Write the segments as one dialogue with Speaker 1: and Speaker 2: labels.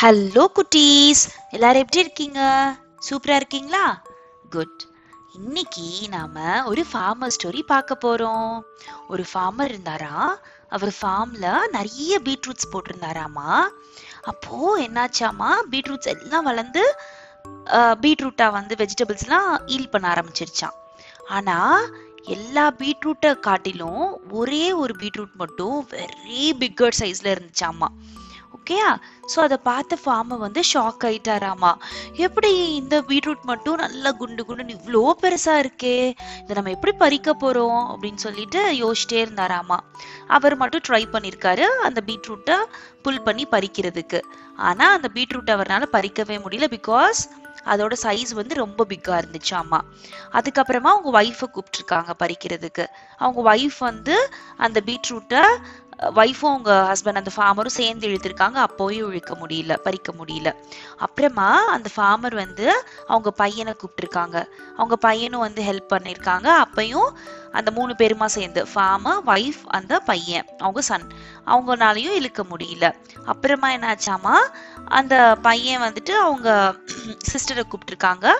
Speaker 1: Hello குட்டீஸ். எல்லாரும் எப்படி இருக்கீங்க? சூப்பரா இருக்கீங்களா? குட் இன்னைக்கு நாம ஒரு ஃபார்மர் ஸ்டோரி பார்க்க போறோம். ஒரு ஃபார்மர் இருந்தாரா? அவர் ஃபார்ம்ல நிறைய பீட்ரூட்ஸ் போட்டிருந்தாராமா? அப்போ என்னாச்சாமா? பீட்ரூட்ஸ் எல்லாம் வளர்ந்து பீட்ரூட்டா வந்து வெஜிடபிள்ஸ்லாம் ஈல் பண்ண ஆரம்பிச்சிருச்சான் ஆனா எல்லா பீட்ரூட்டை காட்டிலும் ஒரே ஒரு பீட்ரூட் மட்டும் வெரி பிக்கர் சைஸ்ல இருந்துச்சாமா? ஓகேயா ஸோ அதை பார்த்த ஃபார்மை வந்து ஷாக் ஆயிட்டாராமா? எப்படி இந்த பீட்ரூட் மட்டும் நல்லா குண்டு குண்டுன்னு இவ்வளோ பெருசா இருக்கே? இதை நம்ம எப்படி பறிக்க போறோம்? அப்படின்னு சொல்லிட்டு யோசிச்சிட்டே இருந்தாராமா? அவர் மட்டும் ட்ரை பண்ணியிருக்காரு அந்த பீட்ரூட்டை புல் பண்ணி பறிக்கிறதுக்கு. ஆனால் அந்த பீட்ரூட் அவரால் பறிக்கவே முடியல பிகாஸ் அதோட சைஸ் வந்து ரொம்ப பிக்காக இருந்துச்சாமா? அதுக்கப்புறமா அவங்க ஒய்ஃபை கூப்பிட்டுருக்காங்க பறிக்கிறதுக்கு. அவங்க ஒய்ஃப் வந்து அந்த பீட்ரூட்டை ஒய்ஃபும் அவங்க ஹஸ்பண்ட் அந்த ஃபார்மரும் சேர்ந்து இழுத்துருக்காங்க. அப்போயும் இழுக்க முடியல பறிக்க முடியல. அப்புறமா அந்த ஃபார்மர் வந்து அவங்க பையனை கூப்பிட்டுருக்காங்க. அவங்க பையனும் வந்து ஹெல்ப் பண்ணியிருக்காங்க அப்பையும் அந்த மூணு பேருமா சேர்ந்து ஃபார்மர் ஒய்ஃப் அந்த பையன் அவங்க சன் அவங்கனாலையும் இழுக்க முடியல. அப்புறமா என்னாச்சாமா அந்த பையன் வந்துட்டு அவங்க சிஸ்டரை கூப்பிட்டுருக்காங்க.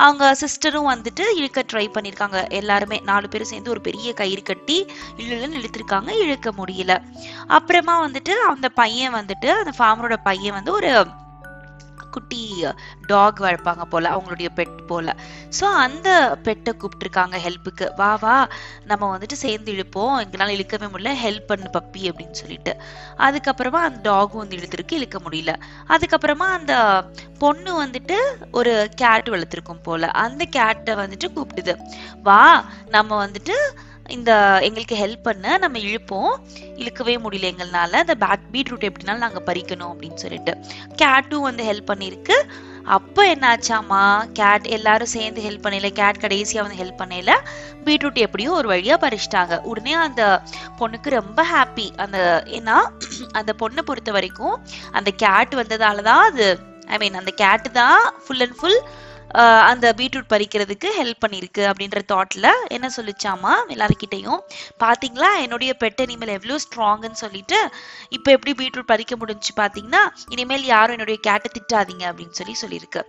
Speaker 1: அவங்க சிஸ்டரும் வந்துட்டு இழுக்க ட்ரை பண்ணியிருக்காங்க எல்லாருமே நாலு பேரும் சேர்ந்து ஒரு பெரிய கயிறு கட்டி இழுன்னு இழுத்துருக்காங்க. இழுக்க முடியல. அப்புறமா வந்துட்டு அந்த பையன் வந்துட்டு அந்த ஃபார்மரோட பையன் வந்து ஒரு குட்டி டாக் வளர்ப்பாங்க போல அவங்களுடைய பெட் போல. ஸோ அந்த பெட்டை கூப்பிட்டுருக்காங்க ஹெல்ப்புக்கு வா வா நம்ம வந்துட்டு சேர்ந்து இழுப்போம். எங்களால் இழுக்கவே முடியல. ஹெல்ப் பண்ணு பப்பி அப்படின்னு சொல்லிட்டு. அதுக்கப்புறமா அந்த டாகும் வந்து இழுத்துருக்கு இழுக்க முடியல. அதுக்கப்புறமா அந்த பொண்ணு வந்துட்டு ஒரு கேட் வளர்த்துருக்கும் போல. அந்த கேட்டை வந்துட்டு கூப்பிடுது. வா நம்ம வந்துட்டு இந்த எங்களுக்கு ஹெல்ப் பண்ண நம்ம இழுப்போம். இழுக்கவே முடியல எங்களால. அந்த பேட் பீட்ரூட் எப்படினாலும் நாங்கள் பறிக்கணும் அப்படின்னு சொல்லிட்டு. கேட்டும் வந்து ஹெல்ப் பண்ணியிருக்கு. அப்போ என்னாச்சாமா கேட் எல்லாரும் சேர்ந்து ஹெல்ப் பண்ணல கேட் கடைசியாக வந்து ஹெல்ப் பண்ணல பீட்ரூட் எப்படியும் ஒரு வழியாக பறிச்சிட்டாங்க. உடனே அந்த பொண்ணுக்கு ரொம்ப ஹாப்பி அந்த ஏன்னா அந்த பொண்ணை பொறுத்த வரைக்கும் அந்த கேட் வந்ததால தான் அது ஐ மீன் அந்த கேட்டு தான் ஃபுல் அண்ட் ஃபுல் அந்த பீட்ரூட் பறிக்கிறதுக்கு ஹெல்ப் பண்ணியிருக்கு அப்படின்ற தாட்டில் என்ன சொல்லிச்சாமா எல்லாருக்கிட்டையும் பார்த்தீங்களா என்னுடைய பெட் அனிமல் எவ்வளோ ஸ்ட்ராங்குன்னு சொல்லிட்டு இப்போ எப்படி பீட்ரூட் பறிக்க முடிஞ்சு பார்த்தீங்கன்னா இனிமேல் யாரும் என்னுடைய கேட்டை திட்டாதீங்க அப்படின்னு சொல்லி சொல்லியிருக்கு.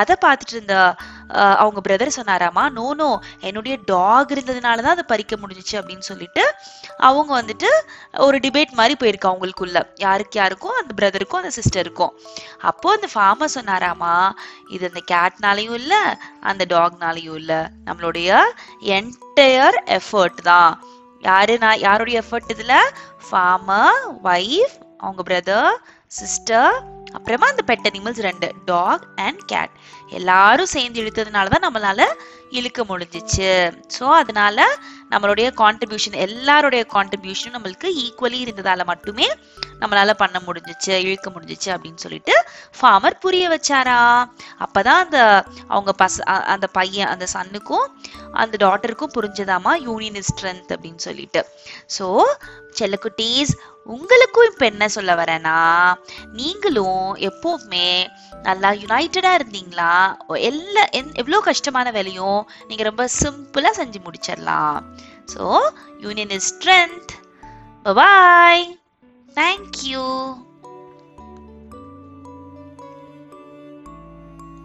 Speaker 1: அதை பார்த்துட்டு இருந்த அவங்க பிரதர் சொன்னாராமா நோ நோ என்னுடைய டாக் இருந்ததுனால தான் அதை பறிக்க முடிஞ்சிச்சு அப்படின்னு சொல்லிட்டு அவங்க வந்துட்டு ஒரு டிபேட் மாதிரி போயிருக்கு அவங்களுக்குள்ள. யாருக்கு யாருக்கும் அந்த பிரதருக்கும் அந்த சிஸ்டருக்கும் அப்போ அந்த ஃபார்மர் சொன்னாராமா இது அந்த நம்மளாலையும் இல்ல அந்த டாக்னாலையும் இல்ல. நம்மளுடைய என்டையர் எஃபர்ட் தான். யாரு நான் யாருடைய எஃபர்ட் இதுல? ஃபார்மர் ஒய்ஃப் அவங்க பிரதர் சிஸ்டர் அப்புறமா அந்த பெட் அனிமல்ஸ் ரெண்டு டாக் அண்ட் கேட் எல்லாரும் சேர்ந்து இழுத்ததுனால தான் நம்மளால இழுக்க முடிஞ்சிச்சு. ஸோ அதனால நம்மளுடைய கான்ட்ரிபியூஷன் எல்லாருடைய கான்ட்ரிபியூஷனும் நம்மளுக்கு ஈக்குவலி இருந்ததால மட்டுமே நம்மளால பண்ண முடிஞ்சிச்சு இழுக்க முடிஞ்சிச்சு அப்படின்னு சொல்லிட்டு ஃபார்மர் புரிய வச்சாரா? அப்பதான் அந்த அவங்க பச அந்த பையன் அந்த சன்னுக்கும் அந்த டாட்டருக்கும் புரிஞ்சதாமா? யூனியன் ஸ்ட்ரென்த் அப்படின்னு சொல்லிட்டு. ஸோ செல்லக்குட்டீஸ் உங்களுக்கும் இப்போ என்ன சொல்ல வரேன்னா நீங்களும் எப்போவுமே நல்லா யுனைட்டடாக இருந்தீங்களா? எல்லா எவ்வளோ கஷ்டமான வேலையும் நீங்க ரொம்ப சிம்பிளாக செஞ்சு முடிச்சிடலாம் so union is strength bye thank you